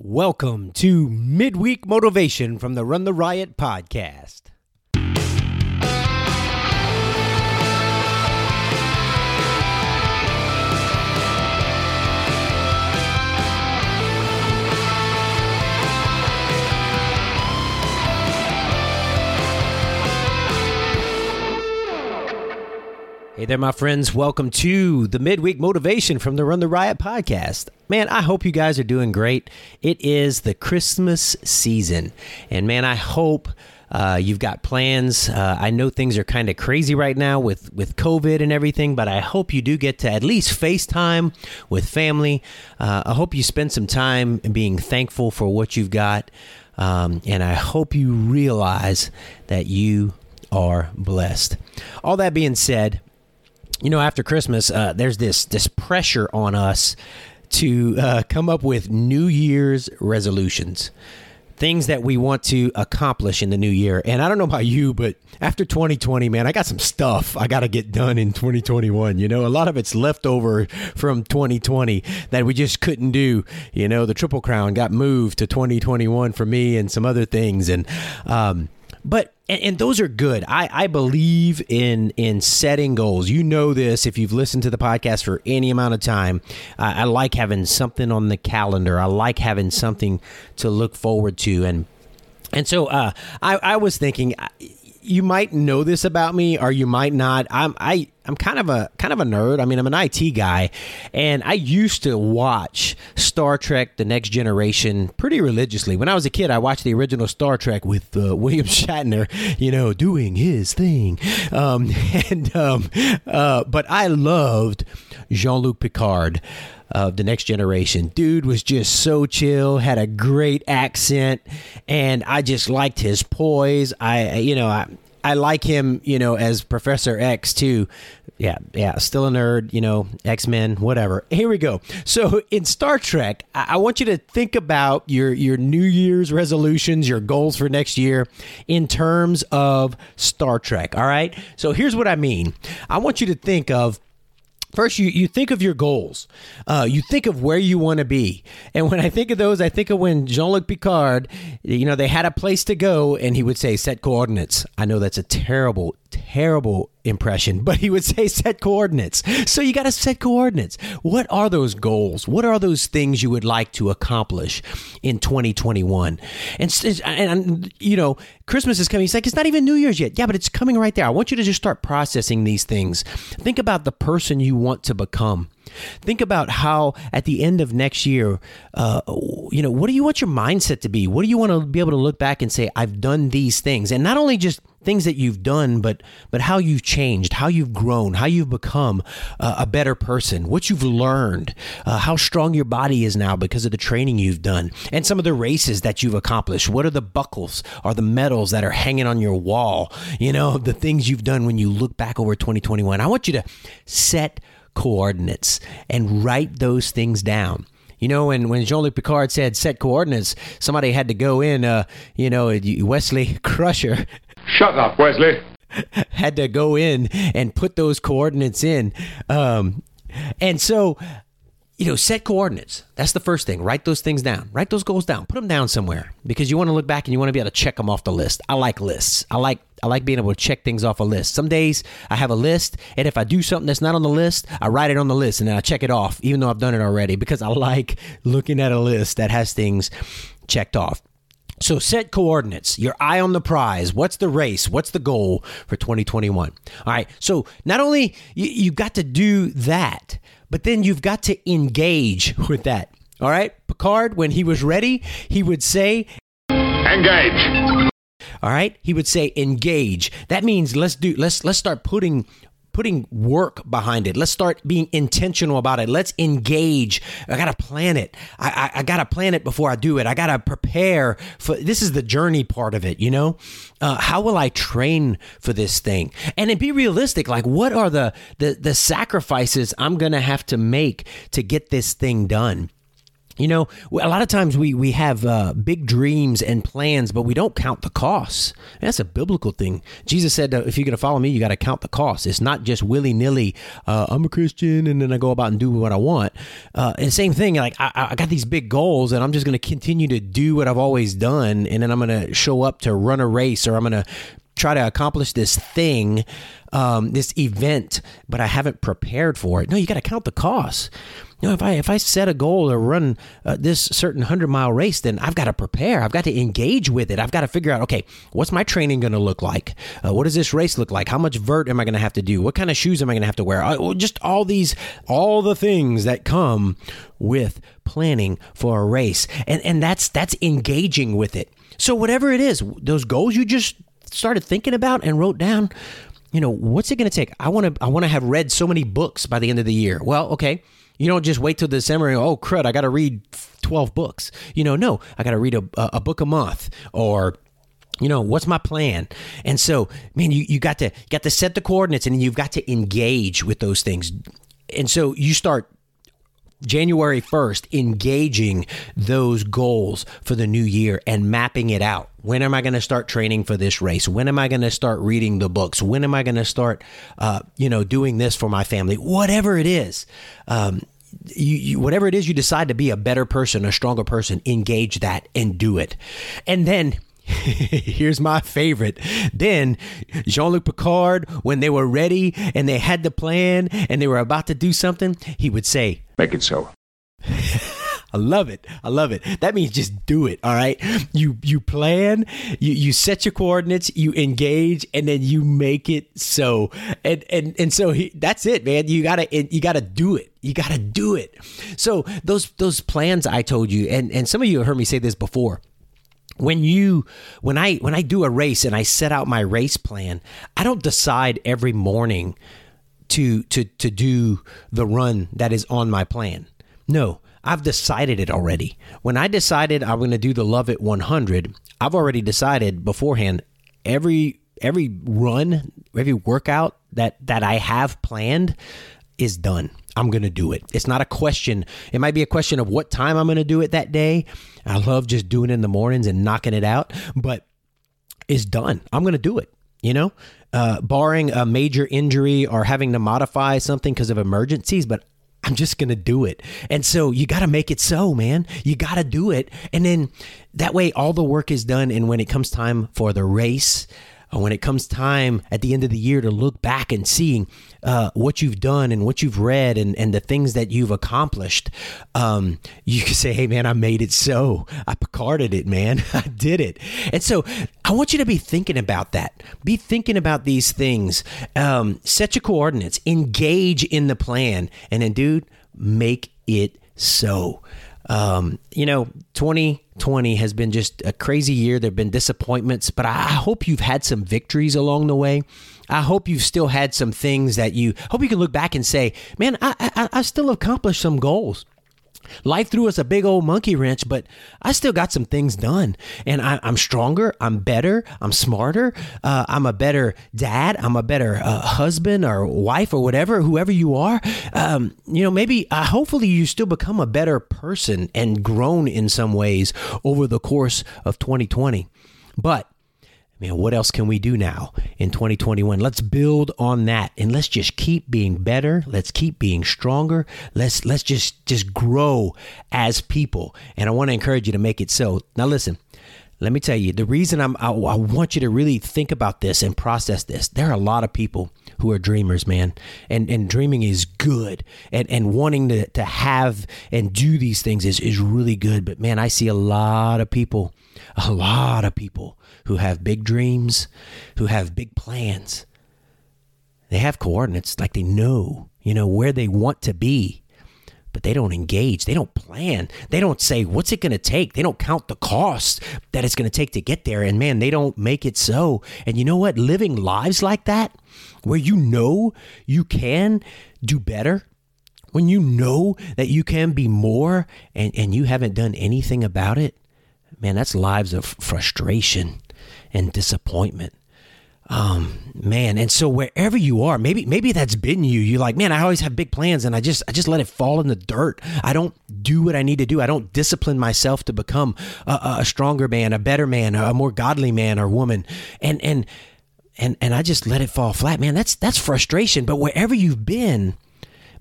Welcome to Midweek Motivation from the Run the Riot podcast. Hey there, my friends. Welcome to the midweek motivation from the Run the Riot podcast. Man, I hope you guys are doing great. It is the Christmas season. And man, I hope uh, you've got plans. Uh, I know things are kind of crazy right now with, with COVID and everything, but I hope you do get to at least FaceTime with family. Uh, I hope you spend some time being thankful for what you've got. Um, and I hope you realize that you are blessed. All that being said, you know, after Christmas, uh, there's this this pressure on us to uh, come up with New Year's resolutions, things that we want to accomplish in the new year. And I don't know about you, but after 2020, man, I got some stuff I got to get done in 2021. You know, a lot of it's leftover from 2020 that we just couldn't do. You know, the Triple Crown got moved to 2021 for me and some other things, and um, but and, and, those are good. I, I believe in in setting goals. You know this if you've listened to the podcast for any amount of time. I, I like having something on the calendar. I like having something to look forward to, and and so uh, I I was thinking you might know this about me or you might not. I'm I I'm kind of a kind of a nerd. I mean, I'm an IT guy, and I used to watch Star Trek: The Next Generation pretty religiously. When I was a kid, I watched the original Star Trek with uh, William Shatner, you know, doing his thing, um, and um, uh, but I loved Jean-Luc Picard of the next generation. Dude was just so chill, had a great accent, and I just liked his poise. I, you know, I, I like him, you know, as Professor X too. Yeah, yeah, still a nerd, you know, X Men, whatever. Here we go. So in Star Trek, I-, I want you to think about your your New Year's resolutions, your goals for next year, in terms of Star Trek. All right. So here's what I mean. I want you to think of First, you, you think of your goals. Uh, you think of where you want to be. And when I think of those, I think of when Jean Luc Picard, you know, they had a place to go and he would say, set coordinates. I know that's a terrible, terrible impression, but he would say set coordinates. So you got to set coordinates. What are those goals? What are those things you would like to accomplish in 2021? And, and, you know, Christmas is coming. He's like, it's not even New Year's yet. Yeah, but it's coming right there. I want you to just start processing these things. Think about the person you want to become. Think about how at the end of next year, uh, you know, what do you want your mindset to be? What do you want to be able to look back and say, I've done these things, and not only just things that you've done, but but how you've changed, how you've grown, how you've become uh, a better person, what you've learned, uh, how strong your body is now because of the training you've done, and some of the races that you've accomplished. What are the buckles or the medals that are hanging on your wall? You know, the things you've done when you look back over 2021. I want you to set coordinates and write those things down. You know, when, when Jean Luc Picard said set coordinates, somebody had to go in, uh, you know, Wesley Crusher. Shut up, Wesley. had to go in and put those coordinates in. Um, and so you know, set coordinates. That's the first thing. Write those things down. Write those goals down. Put them down somewhere because you want to look back and you want to be able to check them off the list. I like lists. I like I like being able to check things off a list. Some days I have a list, and if I do something that's not on the list, I write it on the list and then I check it off, even though I've done it already, because I like looking at a list that has things checked off. So set coordinates, your eye on the prize. What's the race? What's the goal for 2021? All right. So not only you, you got to do that, but then you've got to engage with that. All right? Picard, when he was ready, he would say, Engage. All right? He would say engage. That means let's do let's let's start putting putting work behind it. Let's start being intentional about it. Let's engage. I got to plan it. I, I, I got to plan it before I do it. I got to prepare for this is the journey part of it, you know? Uh, how will I train for this thing? And then be realistic. Like, what are the, the, the sacrifices I'm going to have to make to get this thing done? You know, a lot of times we we have uh, big dreams and plans, but we don't count the costs. That's a biblical thing. Jesus said, "If you're going to follow me, you got to count the costs. It's not just willy nilly. Uh, I'm a Christian, and then I go about and do what I want." Uh, and same thing. Like I, I got these big goals, and I'm just going to continue to do what I've always done, and then I'm going to show up to run a race, or I'm going to try to accomplish this thing, um, this event, but I haven't prepared for it. No, you got to count the costs. You know, if I if I set a goal to run uh, this certain hundred mile race, then I've got to prepare. I've got to engage with it. I've got to figure out, okay, what's my training going to look like? Uh, what does this race look like? How much vert am I going to have to do? What kind of shoes am I going to have to wear? Uh, just all these, all the things that come with planning for a race, and and that's that's engaging with it. So whatever it is, those goals you just started thinking about and wrote down, you know, what's it going to take? I want to I want to have read so many books by the end of the year. Well, okay. You don't just wait till December and oh crud, I got to read 12 books. You know, no, I got to read a, a book a month or you know what's my plan and so man you, you got to got to set the coordinates and you've got to engage with those things and so you start January 1st, engaging those goals for the new year and mapping it out. When am I going to start training for this race? When am I going to start reading the books? When am I going to start, uh, you know, doing this for my family? Whatever it is, um, you, you, whatever it is you decide to be a better person, a stronger person, engage that and do it. And then Here's my favorite. Then Jean Luc Picard, when they were ready and they had the plan and they were about to do something, he would say, Make it so. I love it. I love it. That means just do it. All right. You you plan, you you set your coordinates, you engage, and then you make it so. And and and so he, that's it, man. You gotta you gotta do it. You gotta do it. So those those plans I told you, and and some of you have heard me say this before when you when i when i do a race and i set out my race plan i don't decide every morning to to to do the run that is on my plan no i've decided it already when i decided i'm going to do the LOViT 100 i've already decided beforehand every every run every workout that that i have planned is done I'm going to do it. It's not a question. It might be a question of what time I'm going to do it that day. I love just doing it in the mornings and knocking it out, but it's done. I'm going to do it, you know, uh, barring a major injury or having to modify something because of emergencies, but I'm just going to do it. And so you got to make it so, man. You got to do it. And then that way all the work is done. And when it comes time for the race, when it comes time at the end of the year to look back and seeing uh, what you've done and what you've read and, and the things that you've accomplished, um, you can say, hey, man, I made it so. I Picarded it, man. I did it. And so I want you to be thinking about that. Be thinking about these things. Um, set your coordinates, engage in the plan, and then, dude, make it so. Um, you know, 2020 has been just a crazy year. There have been disappointments, but I hope you've had some victories along the way. I hope you've still had some things that you hope you can look back and say, man, I, I, I still accomplished some goals. Life threw us a big old monkey wrench, but I still got some things done. And I, am stronger. I'm better. I'm smarter. Uh, I'm a better dad. I'm a better uh, husband or wife or whatever, whoever you are. Um, you know, maybe, uh, hopefully, you still become a better person and grown in some ways over the course of 2020. But man, what else can we do now in 2021? Let's build on that and let's just keep being better. Let's keep being stronger. Let's let's just just grow as people. And I want to encourage you to make it so. Now listen, let me tell you, the reason I'm I, I want you to really think about this and process this. There are a lot of people who are dreamers, man. And and dreaming is good. And and wanting to, to have and do these things is, is really good. But man, I see a lot of people, a lot of people who have big dreams, who have big plans. They have coordinates, like they know, you know, where they want to be, but they don't engage. They don't plan. They don't say, what's it going to take? They don't count the cost that it's going to take to get there. And man, they don't make it so. And you know what? Living lives like that, where you know you can do better, when you know that you can be more and, and you haven't done anything about it, man, that's lives of frustration and disappointment. Um, man, and so wherever you are, maybe maybe that's been you. You're like, man, I always have big plans, and I just I just let it fall in the dirt. I don't do what I need to do. I don't discipline myself to become a, a stronger man, a better man, a more godly man or woman, and and and and I just let it fall flat. Man, that's that's frustration. But wherever you've been,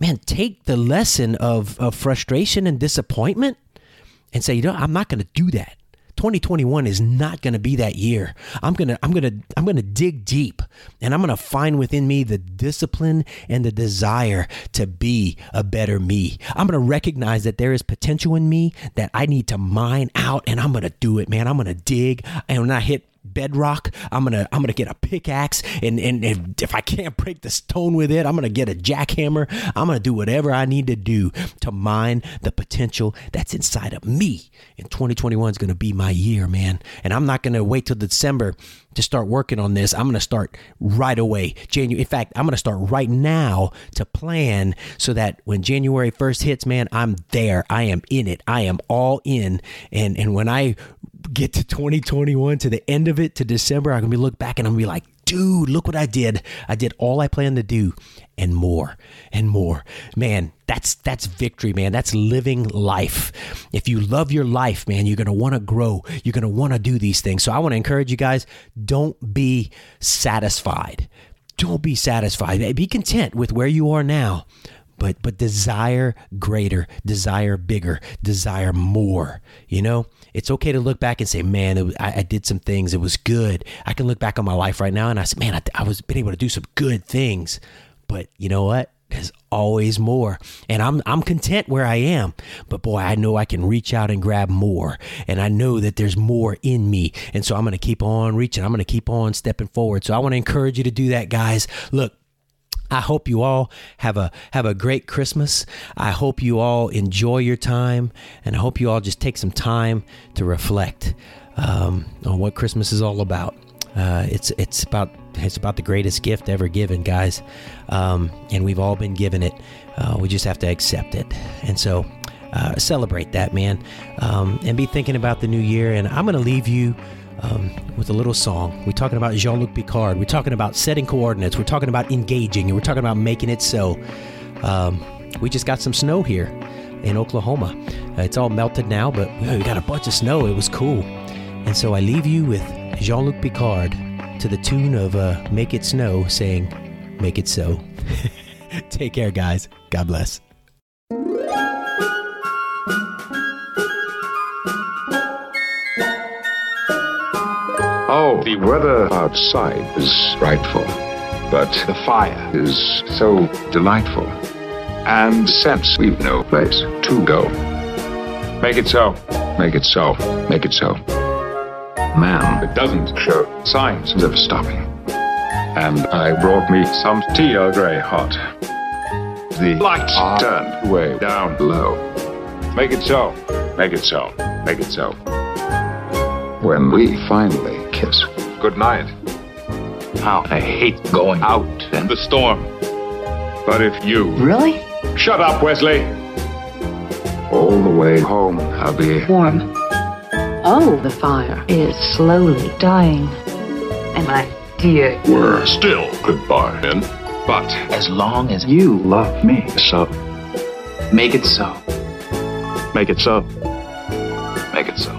man, take the lesson of of frustration and disappointment, and say, you know, I'm not going to do that. 2021 is not going to be that year. I'm going to I'm going to I'm going to dig deep and I'm going to find within me the discipline and the desire to be a better me. I'm going to recognize that there is potential in me that I need to mine out and I'm going to do it, man. I'm going to dig and when I hit bedrock. I'm gonna I'm gonna get a pickaxe, and and if, if I can't break the stone with it, I'm gonna get a jackhammer. I'm gonna do whatever I need to do to mine the potential that's inside of me. And 2021 is gonna be my year, man. And I'm not gonna wait till December to start working on this. I'm to start right away. January. In fact, I'm to start right now to plan so that when January 1st hits, man, I'm there. I am in it. I am all in. And and when I get to 2021 to the end of it to December, I'm gonna be look back and I'm gonna be like, dude, look what I did. I did all I planned to do and more and more. Man, that's that's victory, man. That's living life. If you love your life, man, you're gonna want to grow. You're gonna want to do these things. So I want to encourage you guys: don't be satisfied. Don't be satisfied. Be content with where you are now but but desire greater desire bigger desire more you know? It's okay to look back and say man I, I, did some things. It was good. I can look back on my life right now and i said man i, I was been able to do some good things. But you know what? There's always more. And I'm I'm content where I am. But boy I know I can reach out and grab more. And I know that there's more in me. And so I'm going to keep on reaching. I'm going to keep on stepping forward. So I want to encourage you to do that guys. Look I hope you all have a have a great Christmas. I hope you all enjoy your time, and I hope you all just take some time to reflect um, on what Christmas is all about. Uh, it's it's about it's about the greatest gift ever given, guys, um, and we've all been given it. Uh, we just have to accept it, and so uh, celebrate that, man, um, and be thinking about the new year. And I'm going to leave you um, with a little song. We're talking about Jean Luc Picard. We're talking about setting coordinates. We're talking about engaging, and we're talking about making it so. Um, we just got some snow here in Oklahoma. Uh, it's all melted now, but we got a bunch of snow. It was cool. And so I leave you with Jean Luc Picard to the tune of uh, Make It Snow saying, Make It So. Take care, guys. God bless. Oh, the weather outside is frightful, but the fire is so delightful. And since we've no place to go, make it so, make it so, make it so. Man, it doesn't show signs of stopping. And I brought me some tea Earl Grey hot. The lights are turned way down low. Make it so, make it so, make it so. When we finally kiss. Good night. How I hate going out in the storm. But if you. Really? Shut up, Wesley! All the way home, I'll be warm. Oh, the fire is slowly dying. And my dear. We're still goodbye, then. But as long as you love me, so. Make it so. Make it so. Make it so.